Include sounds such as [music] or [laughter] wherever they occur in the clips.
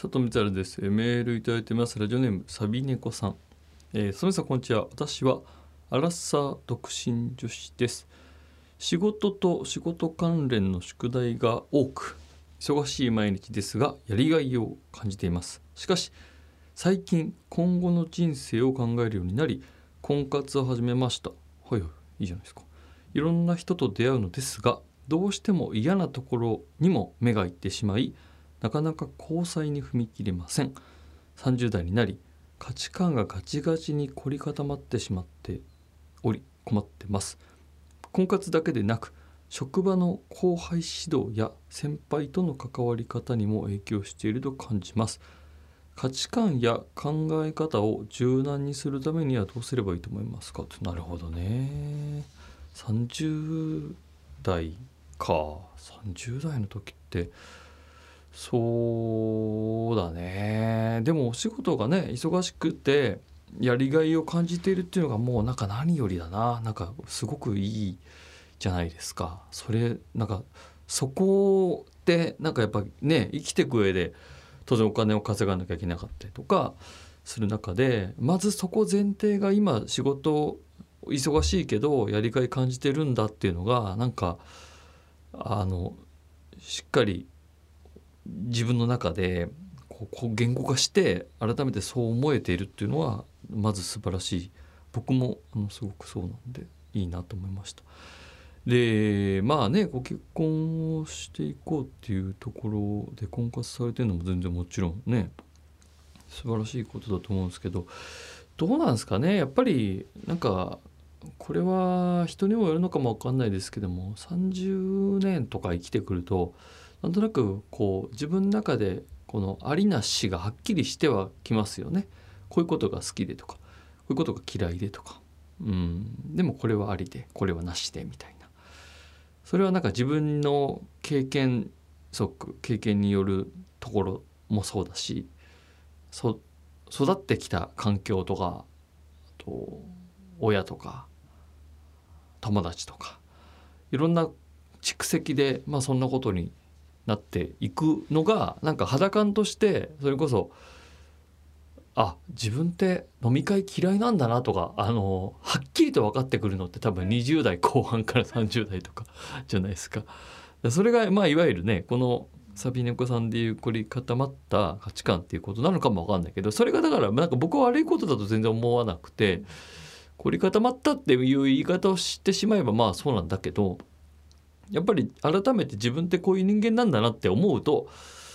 佐藤光晴です。えーメールいただいてます。ラジオネームサビネコさん。えー、そみさんこんにちは。私はアラッサー独身女子です。仕事と仕事関連の宿題が多く忙しい毎日ですがやりがいを感じています。しかし最近今後の人生を考えるようになり婚活を始めました。はいはいいいじゃないですか。いろんな人と出会うのですがどうしても嫌なところにも目がいってしまいなかなか交際に踏み切れません。30代になり価値観がガチガチに凝り固まってしまっており困ってます。婚活だけでなく職場の後輩指導や先輩との関わり方にも影響していると感じます。価値観や考え方を柔軟にするためにはどうすればいいと思いますか？なるほどね。30代か。30代の時ってそうだね。でもお仕事がね忙しくてやりがいを感じているっていうのがもうなんか何よりだな。なんかすごくいいじゃないですか。それなんかそこってなんかやっぱね生きていく上で当然お金を稼がなきゃいけなかったりとかする中でまずそこ前提が今仕事忙しいけどやりがい感じてるんだっていうのがなんかあのしっかり自分の中でこう言語化して改めてそう思えているっていうのはまず素晴らしい僕もあのすごくそうなんでいいなと思いました。でまあねご結婚をしていこうっていうところで婚活されてるのも全然もちろんね素晴らしいことだと思うんですけどどうなんですかね？やっぱりなんかこれは人にもよるのかもわかんないですけども30年とか生きてくるとなんとなくこう自分の中でこのありなしがはっきりしてはきますよね。こういうことが好きでとかこういうことが嫌いでとか、うん、でもこれはありでこれはなしでみたいな。それはなんか自分の経験則経験によるところもそうだしそ育ってきた環境とかあと親とか友達とかいろんな蓄積で、まあ、そんなことになっていくのがなんか肌感としてそれこそあ自分って飲み会嫌いなんだなとかあのはっきりと分かってくるのって多分20代後半から30代とか [laughs] じゃないですか。それがまあいわゆるねこのサビネコさんでいう凝り固まった価値観っていうことなのかも分かんないけどそれがだからなんか僕は悪いことだと全然思わなくて凝り固まったっていう言い方をしてしまえばまあそうなんだけどやっぱり改めて自分ってこういう人間なんだなって思うと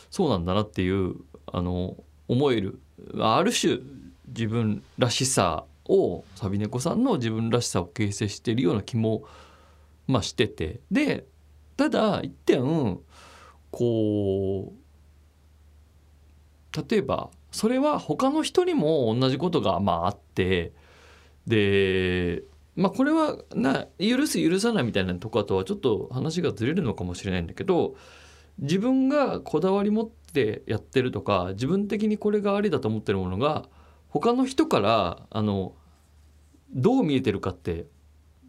そうなんだなっていうあの思える。ある種自分らしさをサビネコさんの自分らしさを形成しているような気も、まあ、してて。でただ一点こう例えばそれは他の人にも同じことがまああって。でまあこれはな許す許さないみたいなとことはちょっと話がずれるのかもしれないんだけど自分がこだわり持ってやってるとか自分的にこれがありだと思ってるものが他の人からあのどう見えてるかって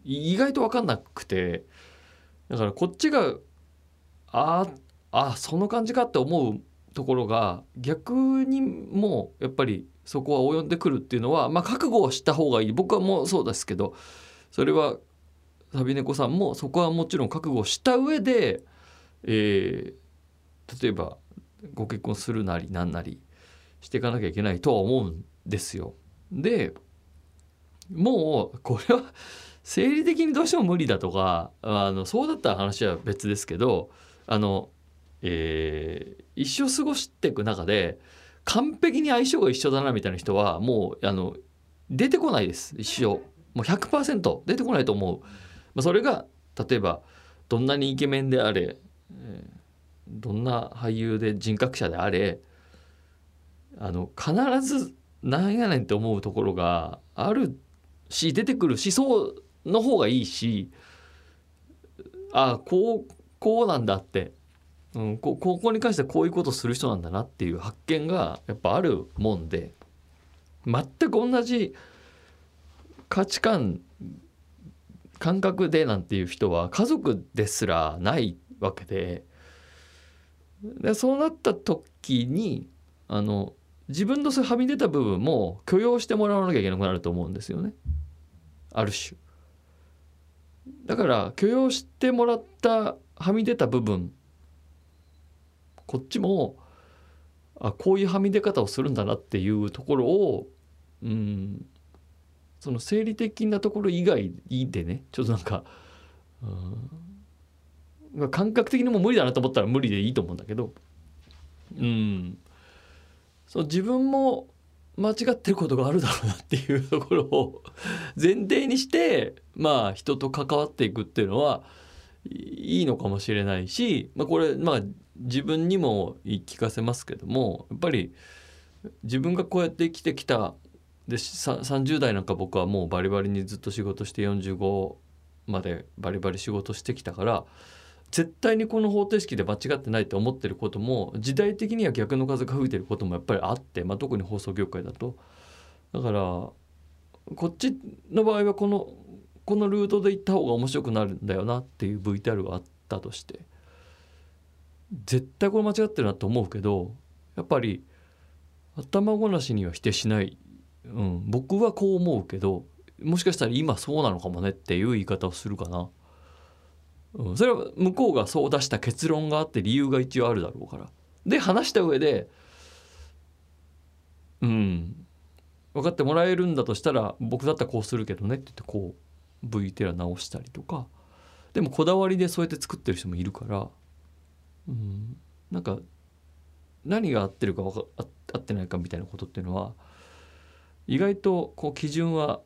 意外と分かんなくてだからこっちがああその感じかって思うところが逆にもやっぱりそこは及んでくるっていうのはまあ覚悟をした方がいい僕はもうそうですけどそれはサビネコさんもそこはもちろん覚悟した上で、えー例えばご結婚するなりなんなりしていかなきゃいけないとは思うんですよ。でもうこれは生理的にどうしても無理だとかあのそうだったら話は別ですけどあの、えー一生過ごしていく中で完璧に相性が一緒だなみたいな人はもうあの出てこないです一生。もう100%出てこないと思う、まあ、それが例えばどんなにイケメンであれ、えーどんな俳優で人格者であれあの必ずなんやねんって思うところがあるし出てくるしそうの方がいいしあこうこうなんだって、うん、こここに関してはこういうことする人なんだなっていう発見がやっぱあるもんで全く同じ価値観感覚でなんていう人は家族ですらないわけででそうなった時にあの自分のそうはみ出た部分も許容してもらわなきゃいけなくなると思うんですよね。ある種。だから許容してもらったはみ出た部分こっちもあこういうはみ出方をするんだなっていうところをうんその生理的なところ以外でねちょっとなんか、うん、感覚的にも無理だなと思ったら無理でいいと思うんだけどうん。そう自分も間違ってることがあるだろうなっていうところを前提にしてまあ人と関わっていくっていうのはいいのかもしれないし、まあ、これまあ自分にも言い聞かせますけどもやっぱり自分がこうやって生きてきたで30代なんか僕はもうバリバリにずっと仕事して45までバリバリ仕事してきたから絶対にこの方程式で間違ってないと思ってることも時代的には逆の風が吹いてることもやっぱりあって、まあ、特に放送業界だと。だからこっちの場合はこのこのルートで行った方が面白くなるんだよなっていう VTR があったとして絶対これ間違ってるなと思うけどやっぱり頭ごなしには否定しない、うん、僕はこう思うけどもしかしたら今そうなのかもねっていう言い方をするかな。うん、それは向こうがそう出した結論があって理由が一応あるだろうからで話した上でうん分かってもらえるんだとしたら僕だったらこうするけどねって言ってこう VTR 直したりとか。でもこだわりでそうやって作ってる人もいるから。うん。なんか何が合ってるかか合ってないかみたいなことっていうのは意外とこう基準は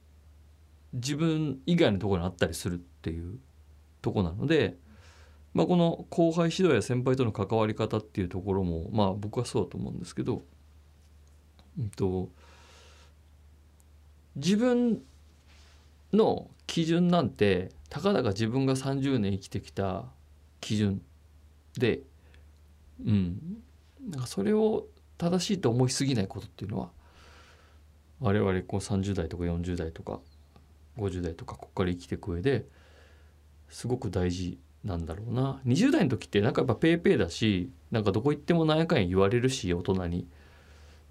自分以外のところにあったりするっていうとこなので、まあ、この後輩指導や先輩との関わり方っていうところもまあ僕はそうだと思うんですけど、うんと、自分の基準なんてたかだか自分が30年生きてきた基準で、うん、なんかそれを正しいと思いすぎないことっていうのは我々こう30代とか40代とか50代とかここから生きていく上ですごく大事なんだろうな。20代の時ってなんかやっぱペーペーだしなんかどこ行っても何やかんや言われるし大人に。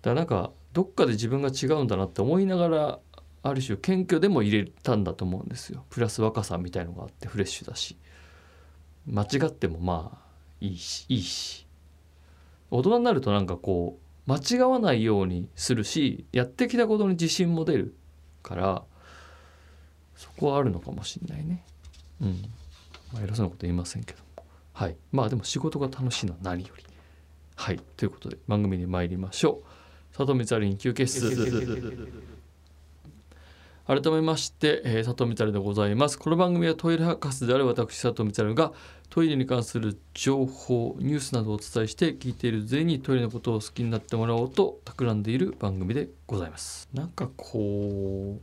だからなんかどっかで自分が違うんだなって思いながらある種謙虚でも入れたんだと思うんですよ。プラス若さみたいのがあってフレッシュだし。間違ってもまあいいしいいし。大人になるとなんかこう間違わないようにするしやってきたことに自信も出るからそこはあるのかもしれないね。うん、まあ、偉そうなこと言いませんけども。はい。まあでも仕事が楽しいのは何より。はい。ということで番組に参りましょう。里見ザリン休憩室。改めまして、えー、佐藤光でございます。この番組はトイレ博士である私佐藤光がトイレに関する情報ニュースなどをお伝えして聞いている全員にトイレのことを好きになってもらおうと企んでいる番組でございます。なんかこう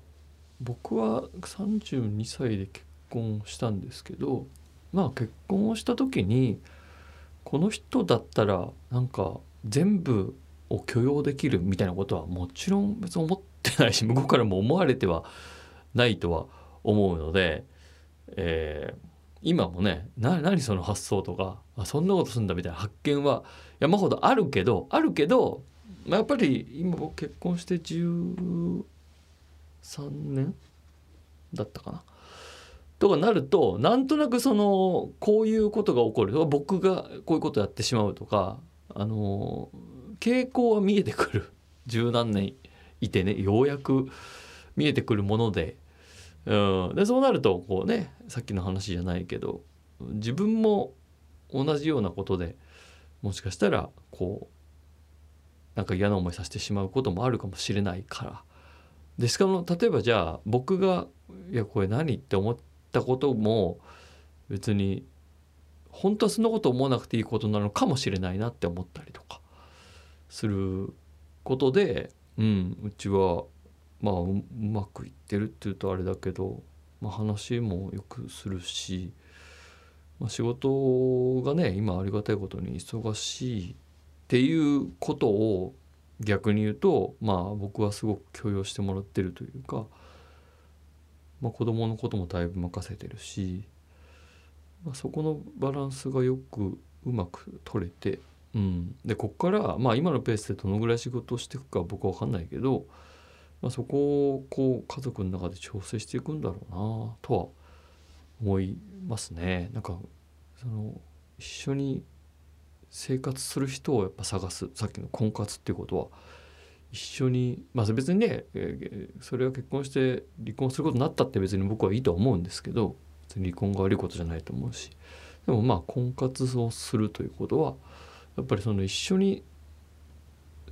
僕は32歳で結婚したんですけどまあ結婚をした時にこの人だったらなんか全部を許容できるみたいなことはもちろん別に思ってないし向こうからも思われてはないとは思うので、えー、今もね何その発想とかあそんなことすんだみたいな発見は山ほどあるけどあるけど、まあ、やっぱり今僕結婚して13年だったかな。とかなるとなんとなくそのこういうことが起こる僕がこういうことやってしまうとかあの傾向は見えてくる十何年いてねようやく見えてくるもので,、うん、でそうなるとこうねさっきの話じゃないけど自分も同じようなことでもしかしたらこうなんか嫌な思いさせてしまうこともあるかもしれないからでしかも例えばじゃあ僕が「いやこれ何?」って思ってったことも別に本当はそんなこと思わなくていいことなのかもしれないなって思ったりとかすることで、うん、うちはまあうまくいってるっていうとあれだけど、まあ、話もよくするし、まあ、仕事がね今ありがたいことに忙しいっていうことを逆に言うとまあ僕はすごく許容してもらってるというか。まあ、子供のこともだいぶ任せてるし、まあ、そこのバランスがよくうまく取れてうん、でこっからまあ今のペースでどのぐらい仕事をしていくか僕は分かんないけど、まあ、そこをこう家族の中で調整していくんだろうなとは思いますね。なんかその一緒に生活する人をやっぱ探すさっきの婚活っていうことは一緒にまあ別にね、それは結婚して離婚することになったって別に僕はいいとは思うんですけど別に離婚が悪いことじゃないと思うしでもまあ婚活をするということはやっぱりその一緒に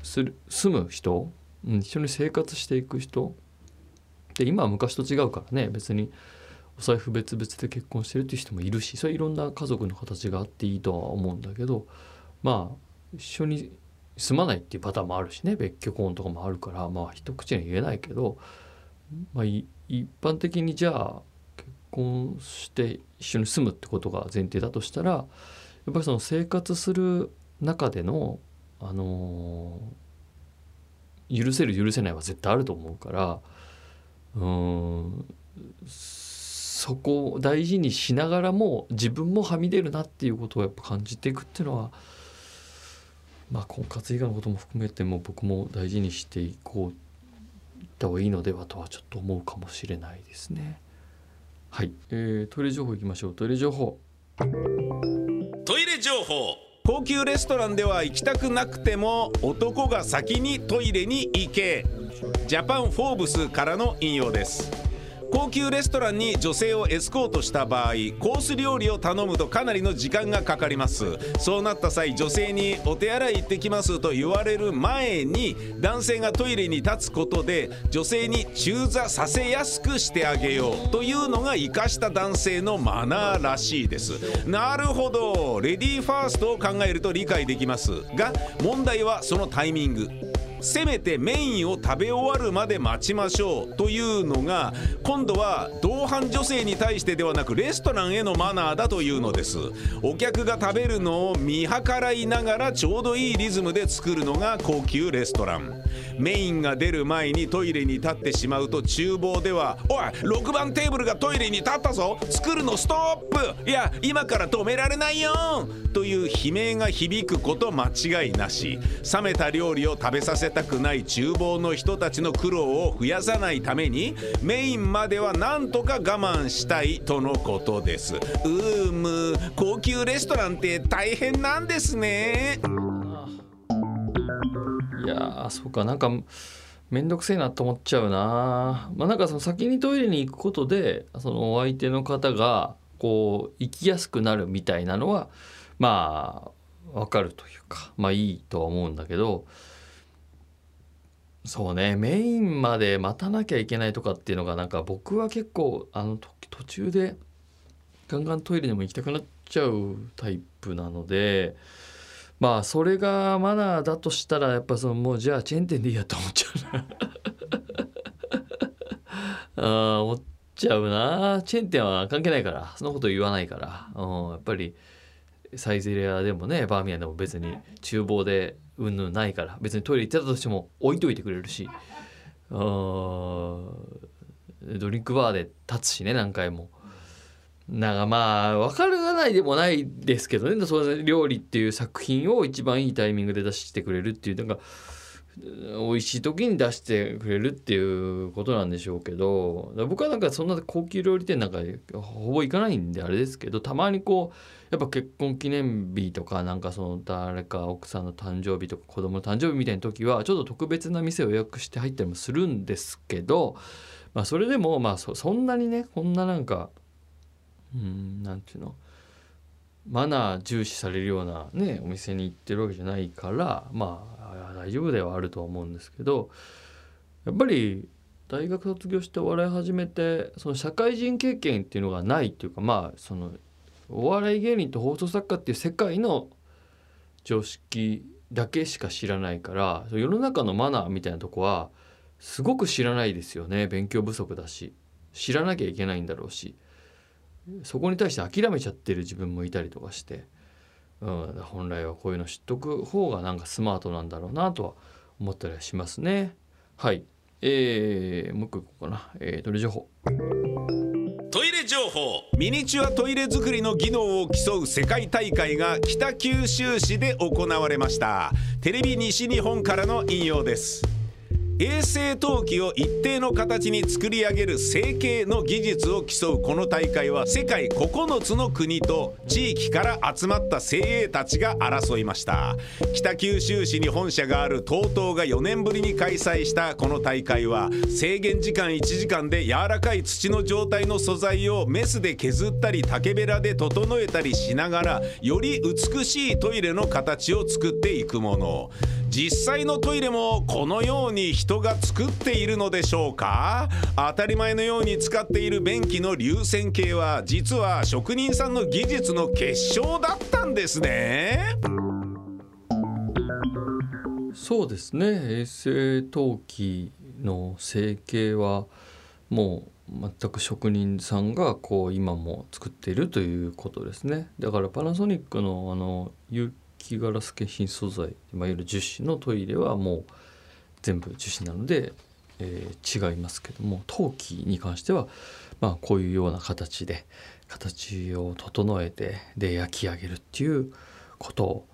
する住む人、うん、一緒に生活していく人で今は昔と違うからね別にお財布別々で結婚してるっていう人もいるしそれいろんな家族の形があっていいとは思うんだけどまあ一緒に住まないっていうパターンもあるしね別居婚とかもあるからまあ一口には言えないけど、まあ、一般的にじゃあ結婚して一緒に住むってことが前提だとしたらやっぱりその生活する中でのあの許せる許せないは絶対あると思うからうんそこを大事にしながらも自分もはみ出るなっていうことをやっぱ感じていくっていうのはまあ婚活以外のことも含めても僕も大事にしていこうった方がいいのではとはちょっと思うかもしれないですね。はい、えー、トイレ情報いきましょう。トイレ情報。トイレ情報。高級レストランでは行きたくなくても男が先にトイレに行け。ジャパンフォーブスからの引用です。高級レストランに女性をエスコートした場合コース料理を頼むとかなりの時間がかかります。そうなった際女性にお手洗い行ってきますと言われる前に男性がトイレに立つことで女性に中座させやすくしてあげようというのが生かした男性のマナーらしいです。なるほど。レディーファーストを考えると理解できますが問題はそのタイミング。せめてメインを食べ終わるまで待ちましょうというのが今度は同伴女性に対してではなくレストランへのマナーだというのです。お客が食べるのを見計らいながらちょうどいいリズムで作るのが高級レストラン。メインが出る前にトイレに立ってしまうと厨房では「おい6番テーブルがトイレに立ったぞ。作るのストップ。いや今から止められないよ!」という悲鳴が響くこと間違いなし。冷めた料理を食べさせたくない厨房の人たちの苦労を増やさないためにメインまではなんとか我慢したいとのことです。うーむ高級レストランって大変なんですね。いやーそうかなんかめんどくせえなと思っちゃうな。まあなんかその先にトイレに行くことでそのお相手の方がこう行きやすくなるみたいなのはまあわかるというかまあいいとは思うんだけどそうね。メインまで待たなきゃいけないとかっていうのがなんか僕は結構あの途中でガンガントイレにも行きたくなっちゃうタイプなのでまあそれがマナーだとしたらやっぱそのもうじゃあチェーン店でいいやと思っちゃうな。[laughs] あ思っちゃうな。チェーン店は関係ないから。そんなこと言わないから、うん、やっぱりサイゼリヤでもねバーミヤンでも別に厨房でうんぬんないから別にトイレ行ってたとしても置いといてくれるし。ドリンクバーで立つしね何回も。なんかまあ分からないでもないですけどね。その料理っていう作品を一番いいタイミングで出してくれるっていう。なんか美味しい時に出してくれるっていうことなんでしょうけど僕はなんかそんな高級料理店なんかほぼ行かないんであれですけどたまにこうやっぱ結婚記念日とかなんかその誰か奥さんの誕生日とか子供の誕生日みたいな時はちょっと特別な店を予約して入ったりもするんですけど、まあ、それでもまあそそんなにねこんななんかうんなんていうのマナー重視されるようなねお店に行ってるわけじゃないからまあ大丈夫ではあるとは思うんですけどやっぱり大学卒業してお笑い始めてその社会人経験っていうのがないっていうかまあそのお笑い芸人と放送作家っていう世界の常識だけしか知らないから世の中のマナーみたいなとこはすごく知らないですよね。勉強不足だし。知らなきゃいけないんだろうし。そこに対して諦めちゃってる自分もいたりとかして、うん、本来はこういうの知っとく方がなんかスマートなんだろうなとは思ったりはしますね。はい、えー、もう一個いこうかな、えー、鳥情報。トイレ情報。ミニチュアトイレ作りの技能を競う世界大会が北九州市で行われました。テレビ西日本からの引用です。衛生陶器を一定の形に作り上げる成形の技術を競うこの大会は世界9つの国と地域から集まった精鋭たちが争いました。北九州市に本社がある TOTO が4年ぶりに開催したこの大会は制限時間1時間で柔らかい土の状態の素材をメスで削ったり竹べらで整えたりしながらより美しいトイレの形を作っていくもの。実際のトイレもこのように人が作っているのでしょうか？当たり前のように使っている便器の流線形は実は職人さんの技術の結晶だったんですね。そうですね。衛生陶器の成形はもう全く職人さんがこう今も作っているということですね。だからパナソニックのあの有機ガラス化品素材いわゆる樹脂のトイレはもう全部樹脂なので、えー、違いますけども陶器に関しては、まあ、こういうような形で形を整えてで焼き上げるっていうことを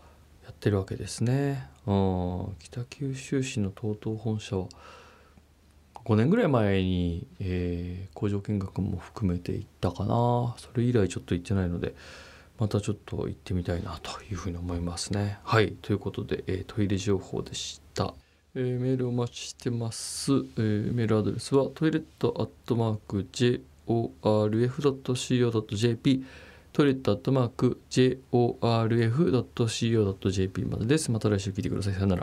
やってるわけですね。うん、北九州市の TOTO 本社は5年ぐらい前に、えー、工場見学も含めて行ったかなそれ以来ちょっと行ってないのでまたちょっと行ってみたいなというふうに思いますね。はいということで、えー、トイレ情報でした。えー、メールお待ちしてます、えー、メールアドレスはトイレットアットマーク JORF.CO.JP トイレットアットマーク JORF.CO.JP までです。また来週聞いてください。さよなら。